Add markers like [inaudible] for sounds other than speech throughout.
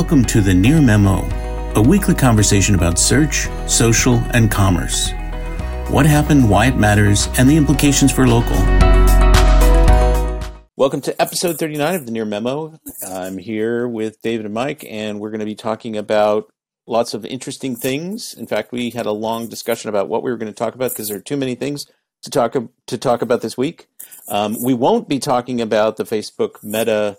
Welcome to the Near Memo, a weekly conversation about search, social, and commerce. What happened, why it matters, and the implications for local. Welcome to episode 39 of the Near Memo. I'm here with David and Mike, and we're going to be talking about lots of interesting things. In fact, we had a long discussion about what we were going to talk about because there are too many things to talk to talk about this week. Um, we won't be talking about the Facebook Meta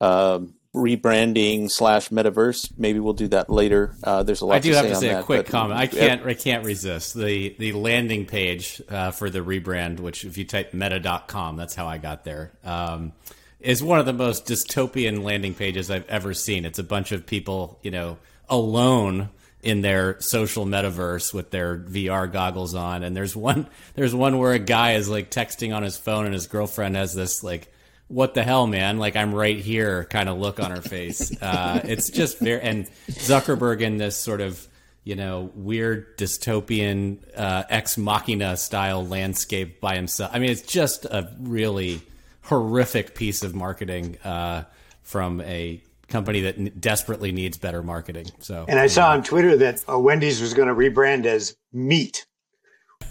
uh, rebranding slash metaverse. Maybe we'll do that later. Uh, there's a lot. I do to have to say a that, quick comment. I can't I can't resist the the landing page uh, for the rebrand, which if you type meta.com, that's how I got there. Um, is one of the most dystopian landing pages I've ever seen. It's a bunch of people, you know, alone in their social metaverse with their VR goggles on and there's one there's one where a guy is like texting on his phone and his girlfriend has this like what the hell man? Like I'm right here kind of look on her face. [laughs] Uh, it's just very and Zuckerberg in this sort of you know weird dystopian uh, ex machina style landscape by himself. I mean it's just a really horrific piece of marketing uh, from a company that n- desperately needs better marketing. So And I saw on Twitter that uh, Wendy's was going to rebrand as Meat.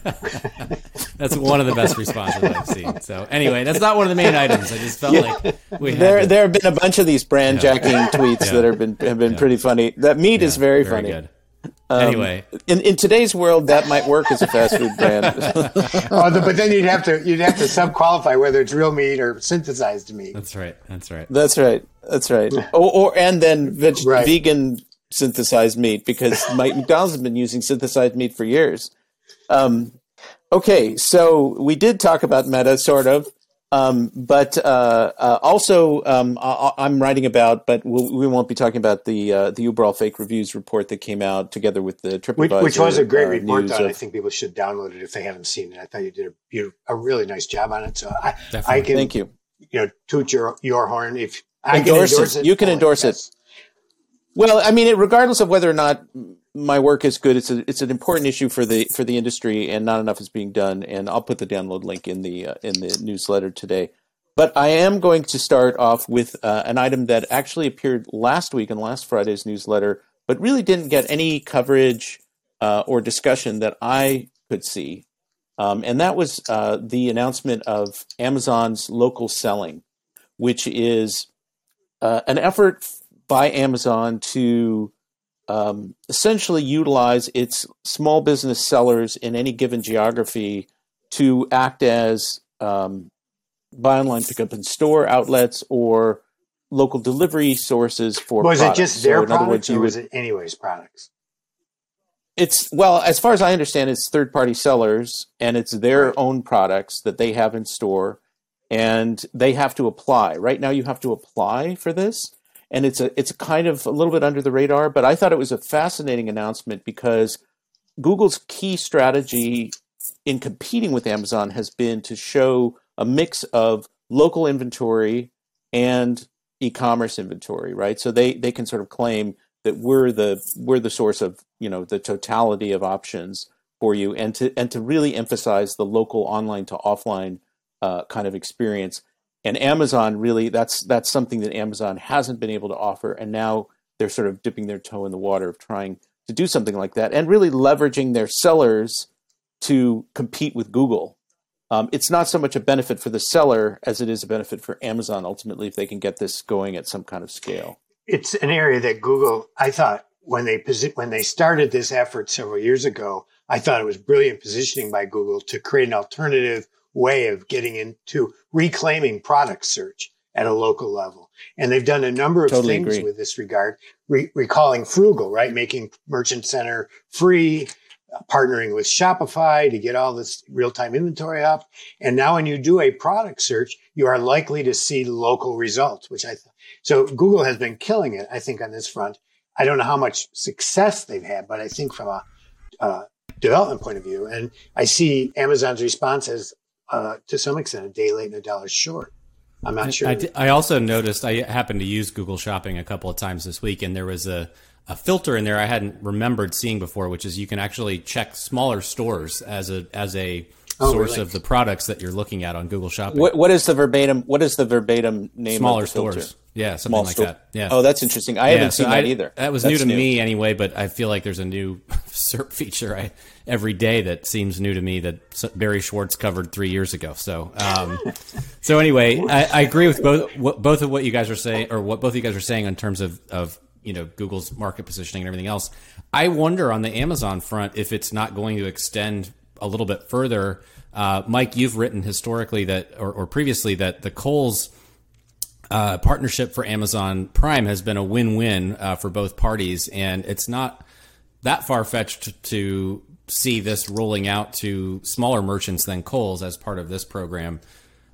[laughs] That's one of the best responses I've seen. So anyway, that's not one of the main items. I just felt like we had There, to- there have been a bunch of these brand jacking [laughs] tweets Yeah. that have been have been pretty funny. That meat is very, funny. good. Um, anyway, In in today's world, that might work as a fast food brand. [laughs] Oh, the, but then you'd have to you'd have to sub qualify whether it's real meat or synthesized meat. that's right. That's right. That's right. That's right. Or, or and then veg, Right. vegan synthesized meat because my, McDonald's has been using synthesized meat for years. Um, okay, so we did talk about Meta, sort of, um, but uh, uh, also um, I, I'm writing about, but we'll, we won't be talking about the uh, the Uberall fake reviews report that came out together with the Which, TripAdvisor. which was a great uh, report, news though. I think people should download it if they haven't seen it. I thought you did a, you, a really nice job on it. So I, I can, Thank you. you know, toot your your horn if I Endorse can it. endorse it. You can fully, endorse it. Well, I mean, it, regardless of whether or not my work is good, it's a, it's an important issue for the for the industry, and not enough is being done. And I'll put the download link in the uh, in the newsletter today. But I am going to start off with uh, an item that actually appeared last week in last Friday's newsletter, but really didn't get any coverage uh, or discussion that I could see. Um, and that was uh, the announcement of Amazon's local selling, which is uh, an effort by Amazon to um, essentially utilize its small business sellers in any given geography to act as um, buy online, pick up in store outlets or local delivery sources for. Products. Was it just their other products words, or was it anyways products? it's well, as far as I understand, it's third party sellers and it's their Right. own products that they have in store and they have to apply. Right now you have to apply for this and it's a it's kind of a little bit under the radar, but I thought it was a fascinating announcement because Google's key strategy in competing with Amazon has been to show a mix of local inventory and e-commerce inventory, right? So they they can sort of claim that we're the we're the source of you know the totality of options for you, and to and to really emphasize the local online to offline uh, kind of experience. And Amazon really that's that's something that Amazon hasn't been able to offer, and now they're sort of dipping their toe in the water of trying to do something like that, and really leveraging their sellers to compete with Google. Um, it's not so much a benefit for the seller as it is a benefit for Amazon ultimately if they can get this going at some kind of scale. it's an area that Google, I thought when they when they started this effort several years ago, I thought it was brilliant positioning by Google to create an alternative way of getting into reclaiming product search at a local level. And they've done a number of Totally things agree. with this regard, re- recalling Froogle, right? Making Merchant Center free, uh, partnering with Shopify to get all this real-time inventory up. And now when you do a product search, you are likely to see local results, which I th- so Google has been killing it, I think, on this front. I don't know how much success they've had, but I think from a uh, development point of view, and I see Amazon's response as, uh, to some extent, a day late and a dollar short. I'm not sure. I, I also noticed I happened to use Google Shopping a couple of times this week, and there was a, a filter in there I hadn't remembered seeing before, which is you can actually check smaller stores as a as a Oh, source really? of the products that you're looking at on Google Shopping. What, what is the verbatim? What is the verbatim name? smaller of the filter? stores. Yeah, something like store. that. Yeah. Oh, that's interesting. I Yeah, haven't so seen that either. That was That's new to me anyway, but I feel like there's a new [laughs] SERP feature I, every day that seems new to me that Barry Schwartz covered three years ago. So, um, [laughs] so anyway, I, I agree with both what, both of what you guys are saying, or what both of you guys are saying in terms of of you know Google's market positioning and everything else. I wonder on the Amazon front if it's not going to extend a little bit further. Uh, Mike, you've written historically that, or, or previously that the Kohl's uh, partnership for Amazon Prime has been a win-win uh, for both parties, and it's not that far-fetched to see this rolling out to smaller merchants than Kohl's as part of this program.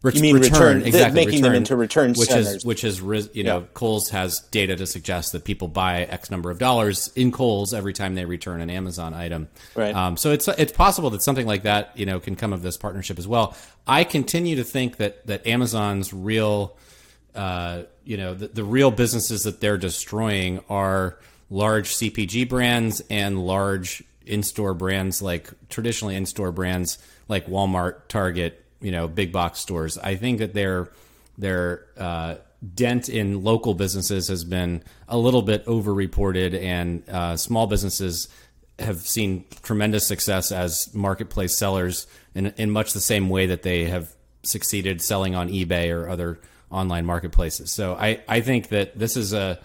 Ret- You mean return- th- exactly, making them into return which centers. is which is you know Yeah. Kohl's has data to suggest that people buy X number of dollars in Kohl's every time they return an Amazon item. Right. Um, so it's it's possible that something like that you know can come of this partnership as well. I continue to think that that Amazon's real uh, you know, the, the real businesses that they're destroying are large CPG brands and large in-store brands like traditionally in-store brands like Walmart, Target, you know, big box stores. I think that their their uh, dent in local businesses has been a little bit overreported, and uh, small businesses have seen tremendous success as marketplace sellers in, in much the same way that they have succeeded selling on eBay or other online marketplaces. So I, I think that this is a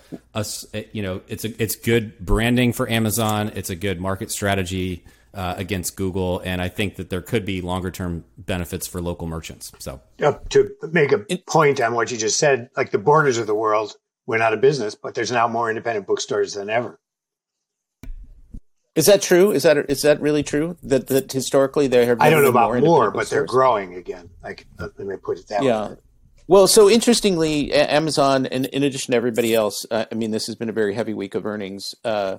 you know it's a it's good branding for Amazon. It's a good market strategy uh, against Google, and I think that there could be longer term benefits for local merchants. So Uh, to make a point on what you just said, like the borders of the world went out of business, but there's now more independent bookstores than ever. Is that true? Is that is that really true? That that historically there have I don't know about more, independent but they're growing again. Like, uh, let me put it that Yeah. way. Well, so interestingly, Amazon, and in addition to everybody else, uh, I mean, this has been a very heavy week of earnings. Uh,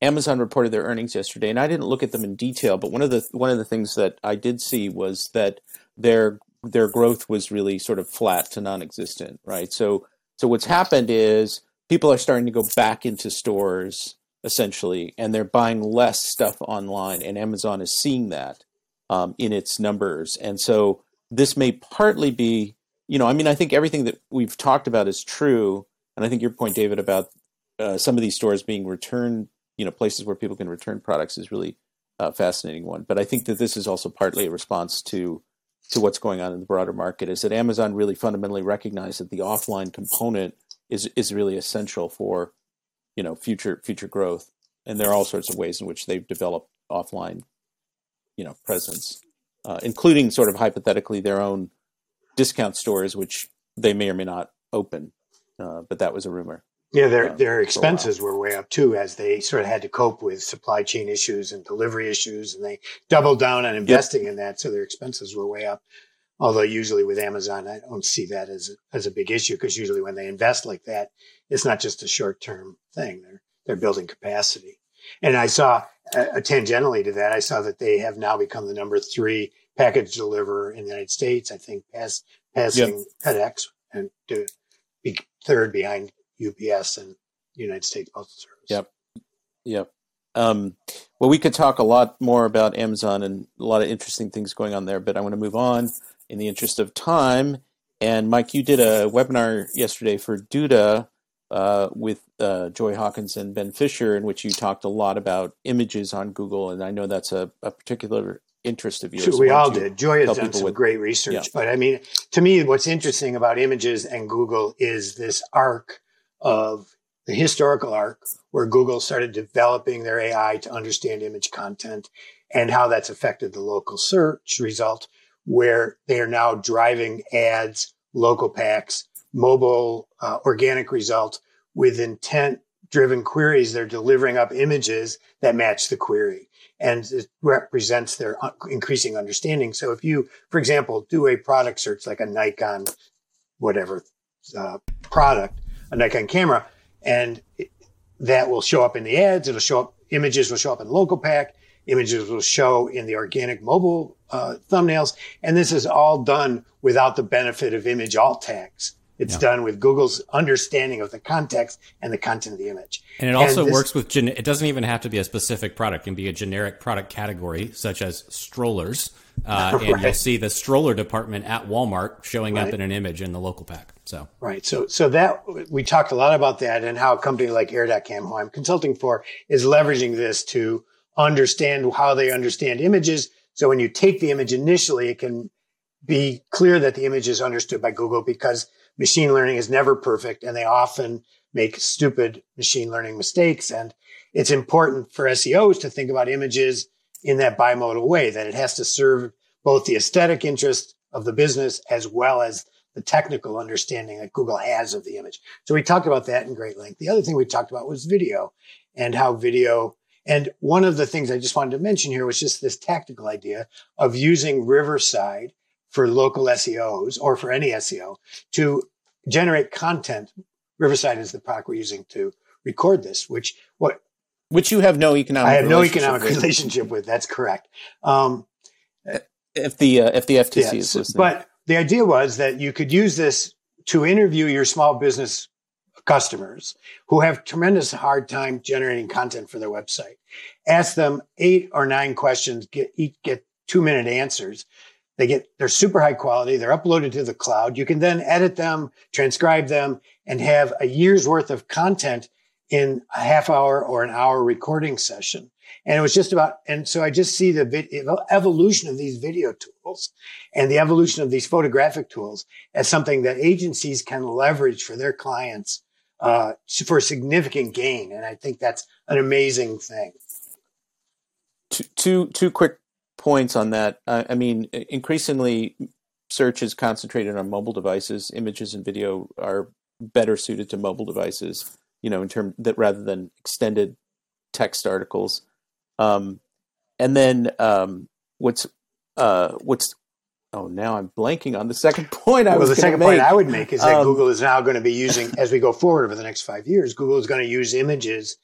Amazon reported their earnings yesterday, and I didn't look at them in detail, but one of the one of the things that I did see was that their their growth was really sort of flat to non-existent, right? So so what's happened is people are starting to go back into stores essentially, and they're buying less stuff online, and Amazon is seeing that um, in its numbers, and so this may partly be you know, I mean, I think everything that we've talked about is true, and I think your point, David, about uh, some of these stores being return, you know, places where people can return products is really a fascinating one. But I think that this is also partly a response to to what's going on in the broader market. Is that Amazon really fundamentally recognized that the offline component is is really essential for you know future future growth, and there are all sorts of ways in which they've developed offline, you know, presence, uh, including sort of hypothetically their own discount stores, which they may or may not open. Uh, but that was a rumor. Yeah, their Yeah, their expenses were way up too, as they sort of had to cope with supply chain issues and delivery issues, and they doubled down on investing in that, so their expenses were way up. Although usually with Amazon, I don't see that as a, as a big issue because usually when they invest like that, it's not just a short term thing. They're they're building capacity. And I saw uh, tangentially to that, I saw that they have now become the number three package deliverer in the United States. I think pass, passing FedEx and to be third behind UPS and United States Postal Service. Yep. Yep. Um, well, we could talk a lot more about Amazon and a lot of interesting things going on there, but I want to move on in the interest of time. And Mike, you did a webinar yesterday for Duda uh, with uh, Joy Hawkins and Ben Fisher, in which you talked a lot about images on Google, and I know that's a, a particular interest of yours. Sure, we all did. Joy has done some what- great research, Yeah. but I mean, to me, what's interesting about images and Google is this arc of the historical arc where Google started developing their AI to understand image content and how that's affected the local search result, where they are now driving ads, local packs, mobile uh, organic result with intent driven queries. They're delivering up images that match the query and it represents their increasing understanding. So if you, for example, do a product search like a Nikon, whatever uh, product, a Nikon camera, and it, that will show up in the ads. It'll show up, images will show up in local pack. Images will show in the organic mobile uh, thumbnails. And this is all done without the benefit of image alt tags. It's done with Google's understanding of the context and the content of the image. And it also this- works with, gen- it doesn't even have to be a specific product. It can be a generic product category, such as strollers. Uh, [laughs] and you'll see the stroller department at Walmart showing up in an image in the local pack. So right. So so that we talked a lot about that and how a company like Air.cam, who I'm consulting for, is leveraging this to understand how they understand images. So when you take the image initially, it can be clear that the image is understood by Google because machine learning is never perfect and they often make stupid machine learning mistakes. And it's important for SEOs to think about images in that bimodal way, that it has to serve both the aesthetic interest of the business as well as the technical understanding that Google has of the image. So we talked about that in great length. The other thing we talked about was video and how video and one of the things I just wanted to mention here was just this tactical idea of using Riverside for local SEOs or for any SEO to generate content. Riverside is the product we're using to record this, which what which you have no economic. I have no economic with. relationship with. That's correct. Um, if the uh, if the FTC yes, is listening. but the idea was that you could use this to interview your small business customers who have tremendous hard time generating content for their website. Ask them eight or nine questions, get each get two minute answers. They get they're super high quality. They're uploaded to the cloud. You can then edit them, transcribe them, and have a year's worth of content in a half hour or an hour recording session. And it was just about, and so I just see the evolution of these video tools and the evolution of these photographic tools as something that agencies can leverage for their clients uh, for significant gain. And I think that's an amazing thing. Two, two, two quick points on that. Uh, I mean, increasingly, search is concentrated on mobile devices. Images and video are better suited to mobile devices. You know, in terms that rather than extended text articles. Um, and then um, what's uh, what's Oh, now I'm blanking on the second [laughs] point I well, was the second make. point I would make is that um, Google is now going to be using, as we go forward over the next five years, Google is going to use images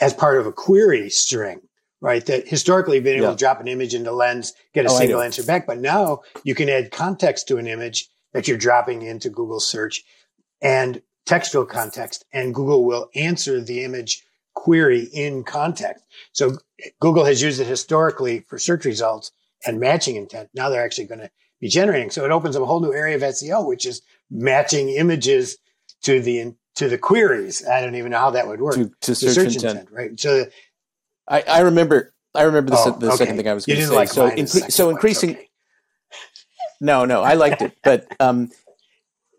as part of a query string, right? That historically been able yeah. to drop an image into Lens, get a oh, single answer back, but now you can add context to an image that you're dropping into Google search and textual context, and Google will answer the image query in context. So Google has used it historically for search results and matching intent. Now they're actually going to be generating. So it opens up a whole new area of SEO, which is matching images to the to the queries. I don't even know how that would work to, to search, search intent. intent. right? So I, I remember I remember the, oh, the okay. second thing I was going to say. Like so incre- so increasing. Okay. No, no, I liked it, but um,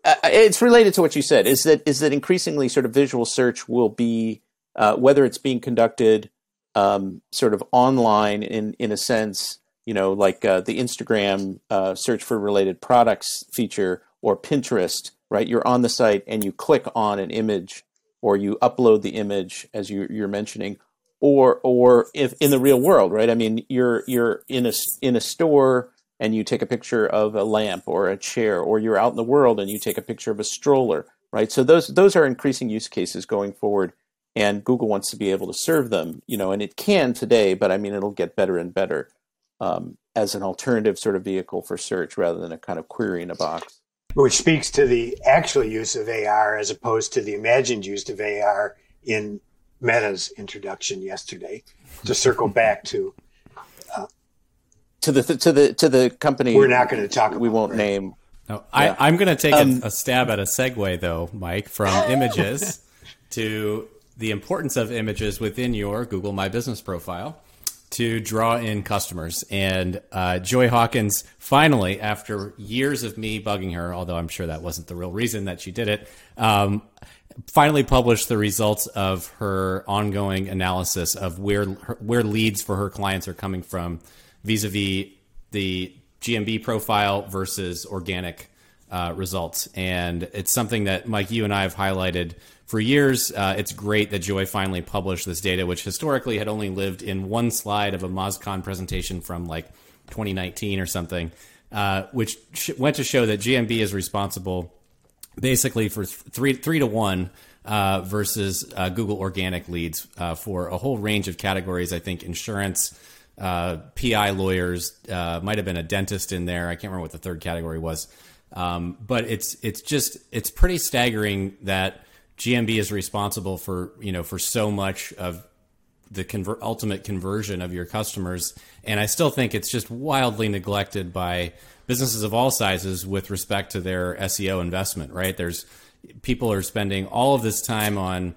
uh, it's related to what you said. Is that is that increasingly sort of visual search will be uh, whether it's being conducted um, sort of online in in a sense you know, like uh, the Instagram uh, search for related products feature or Pinterest, right? You're on the site and you click on an image or you upload the image as you, are mentioning, or or if in the real world, right? I mean, you're you're in a in a store and you take a picture of a lamp or a chair, or you're out in the world and you take a picture of a stroller, right? So those those are increasing use cases going forward, and Google wants to be able to serve them, you know, and it can today, but I mean, it'll get better and better um, as an alternative sort of vehicle for search rather than a kind of query in a box. Which speaks to the actual use of AR as opposed to the imagined use of AR in Meta's introduction yesterday. To circle back to uh, to the to the to the company we're not going to talk. We won't right? name. No, yeah. I, am going to take um, a, a stab at a segue though, Mike, from [laughs] images to the importance of images within your Google My Business profile to draw in customers. And uh, Joy Hawkins finally, after years of me bugging her, although I'm sure that wasn't the real reason that she did it, um, finally published the results of her ongoing analysis of where where leads for her clients are coming from vis-a-vis the GMB profile versus organic uh, results. And it's something that Mike, you and I have highlighted for years. Uh, it's great that Joy finally published this data, which historically had only lived in one slide of a MozCon presentation from like 2019 or something, uh, which sh- went to show that GMB is responsible basically for three three to one uh, versus uh, Google organic leads uh, for a whole range of categories. I think insurance. Uh, PI lawyers might have been a dentist in there. I can't remember what the third category was, um, but it's it's just it's pretty staggering that GMB is responsible for you know for so much of the conver- ultimate conversion of your customers. And I still think it's just wildly neglected by businesses of all sizes with respect to their SEO investment. Right? There's people are spending all of this time on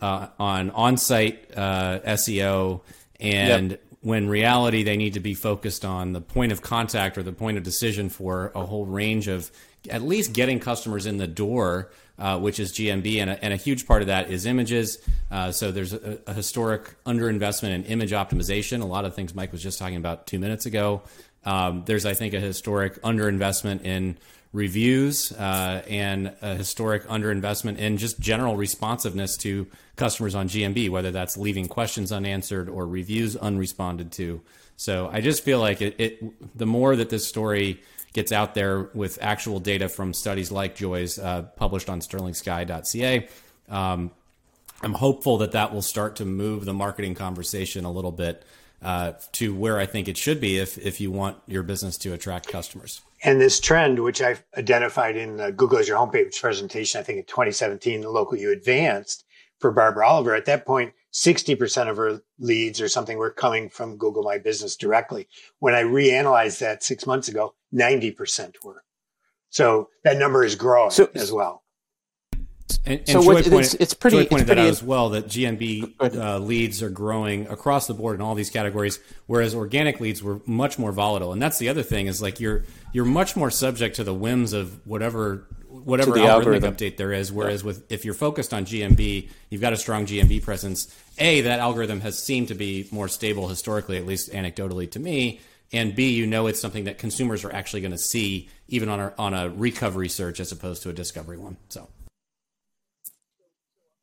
uh, on on-site uh, SEO, and yep. when reality they need to be focused on the point of contact or the point of decision for a whole range of at least getting customers in the door. Uh, which is GMB, and a, and a, huge part of that is images. Uh, so there's a, a, historic underinvestment in image optimization. A lot of things Mike was just talking about two minutes ago. Um, there's, I think, a historic underinvestment in reviews uh, and a historic underinvestment in just general responsiveness to customers on GMB, whether that's leaving questions unanswered or reviews unresponded to. So I just feel like it, it the more that this story gets out there with actual data from studies like Joy's uh, published on sterlingsky.ca, um, I'm hopeful that that will start to move the marketing conversation a little bit uh, to where I think it should be if if you want your business to attract customers. And this trend, which I've identified in the Google as your homepage presentation, I think in 2017, the LocalU advanced for Barbara Oliver. At that point, 60% of her leads or something were coming from Google My Business directly. When I reanalyzed that six months ago, 90% were. So that number is growing so, as well. And, and so pointed, it's, it's pretty. Joy pointed that out as well that GMB uh, leads are growing across the board in all these categories, whereas organic leads were much more volatile. And that's the other thing is like you're you're much more subject to the whims of whatever whatever algorithmic algorithm. update there is. Whereas yeah. with if you're focused on GMB, you've got a strong GMB presence. A that algorithm has seemed to be more stable historically, at least anecdotally to me. And B, you know it's something that consumers are actually going to see even on a on a recovery search as opposed to a discovery one. So.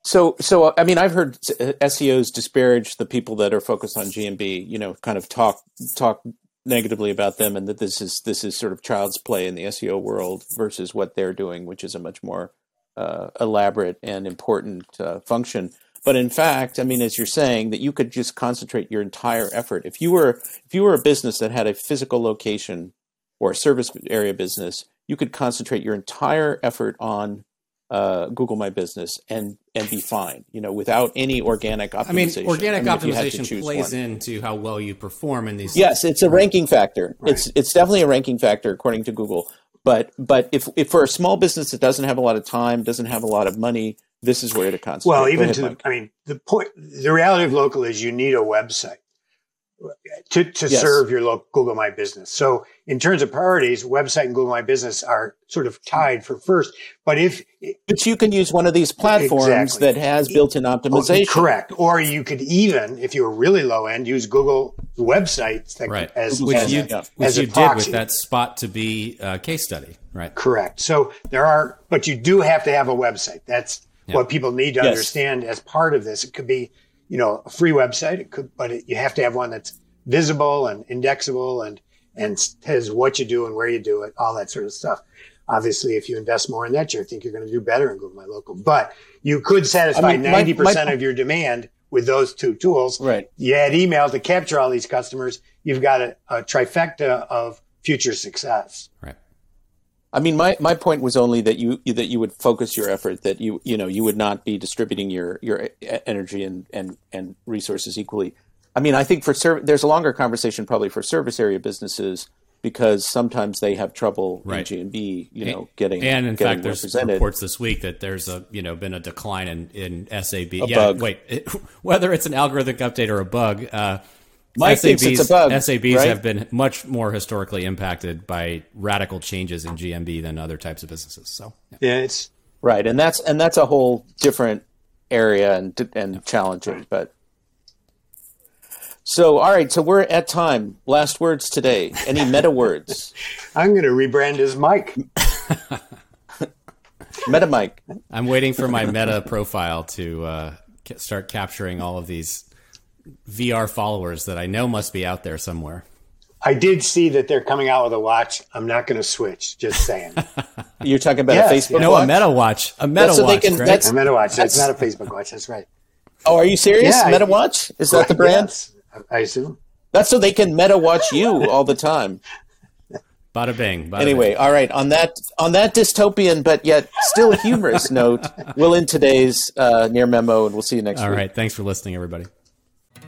So, so I mean, I've heard SEOs disparage the people that are focused on GMB. You know, kind of talk talk negatively about them, and that this is this is sort of child's play in the SEO world versus what they're doing, which is a much more uh, elaborate and important uh, function. But in fact, I mean, as you're saying, that you could just concentrate your entire effort. If you were if you were a business that had a physical location or a service area business, you could concentrate your entire effort on uh, Google My Business and and be fine, you know, without any organic optimization. I mean, organic I mean, optimization plays one. into how well you perform in these. Yes, it's a ranking factor. Right. It's it's definitely a ranking factor according to Google. But but if, if for a small business that doesn't have a lot of time, doesn't have a lot of money, this is where to concentrate. Well, even ahead, to the, I mean, the point, the reality of local is you need a website to, to yes. serve your local Google My Business. So in terms of priorities, website and Google My Business are sort of tied for first. But if but you can use one of these platforms exactly. that has built-in optimization. correct. Or you could even, if you were really low end, use Google websites that right. as, which as, you, a, which as you did with that spot to be uh, case study. Right. Correct. So there are, but you do have to have a website. That's yeah. what people need to yes. understand as part of this. It could be you know, a free website. It could, but it, you have to have one that's visible and indexable and, and says what you do and where you do it, all that sort of stuff. Obviously, if you invest more in that, you think you're going to do better in Google My Local, but you could satisfy I mean, 90% my, my, of your demand with those two tools. Right. You add email to capture all these customers. You've got a, a trifecta of future success. Right. I mean, my, my point was only that you that you would focus your effort, that you you know you would not be distributing your your energy and and and resources equally. I mean, I think for serv- there's a longer conversation probably for service area businesses because sometimes they have trouble right. in GMB, you know, getting and in getting fact, there's reports this week that there's a you know been a decline in in SAB. A yeah, bug. wait, it, [laughs] whether it's an algorithmic update or a bug. Uh, Mike SABs, thinks it's a bug. SABs right? have been much more historically impacted by radical changes in GMB than other types of businesses. So yeah, yeah it's right, and that's and that's a whole different area and and yeah. challenging. But so all right, so we're at time. Last words today. Any meta words? [laughs] I'm going to rebrand as Mike. [laughs] meta Mike. I'm waiting for my meta profile to uh, start capturing all of these VR followers that I know must be out there somewhere. I did see that they're coming out with a watch. I'm not going to switch. Just saying. [laughs] You're talking about yes, a Facebook? No, watch? a Meta Watch. A Meta that's watch. Can, that's, a Meta Watch. That's, that's, not a Facebook watch. That's right. Oh, are you serious? Yeah, Meta Watch? Is that the brand? Yes, I assume. That's so they can Meta Watch you [laughs] all the time. Bada bing. Bada anyway, bing. all right. On that on that dystopian but yet still humorous [laughs] note, we'll end today's uh, near memo, and we'll see you next all week. All right. Thanks for listening, everybody.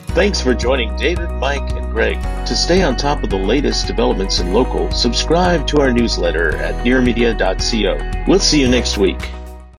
Thanks for joining David, Mike, and Greg. To stay on top of the latest developments in local, subscribe to our newsletter at nearmedia.co. We'll see you next week.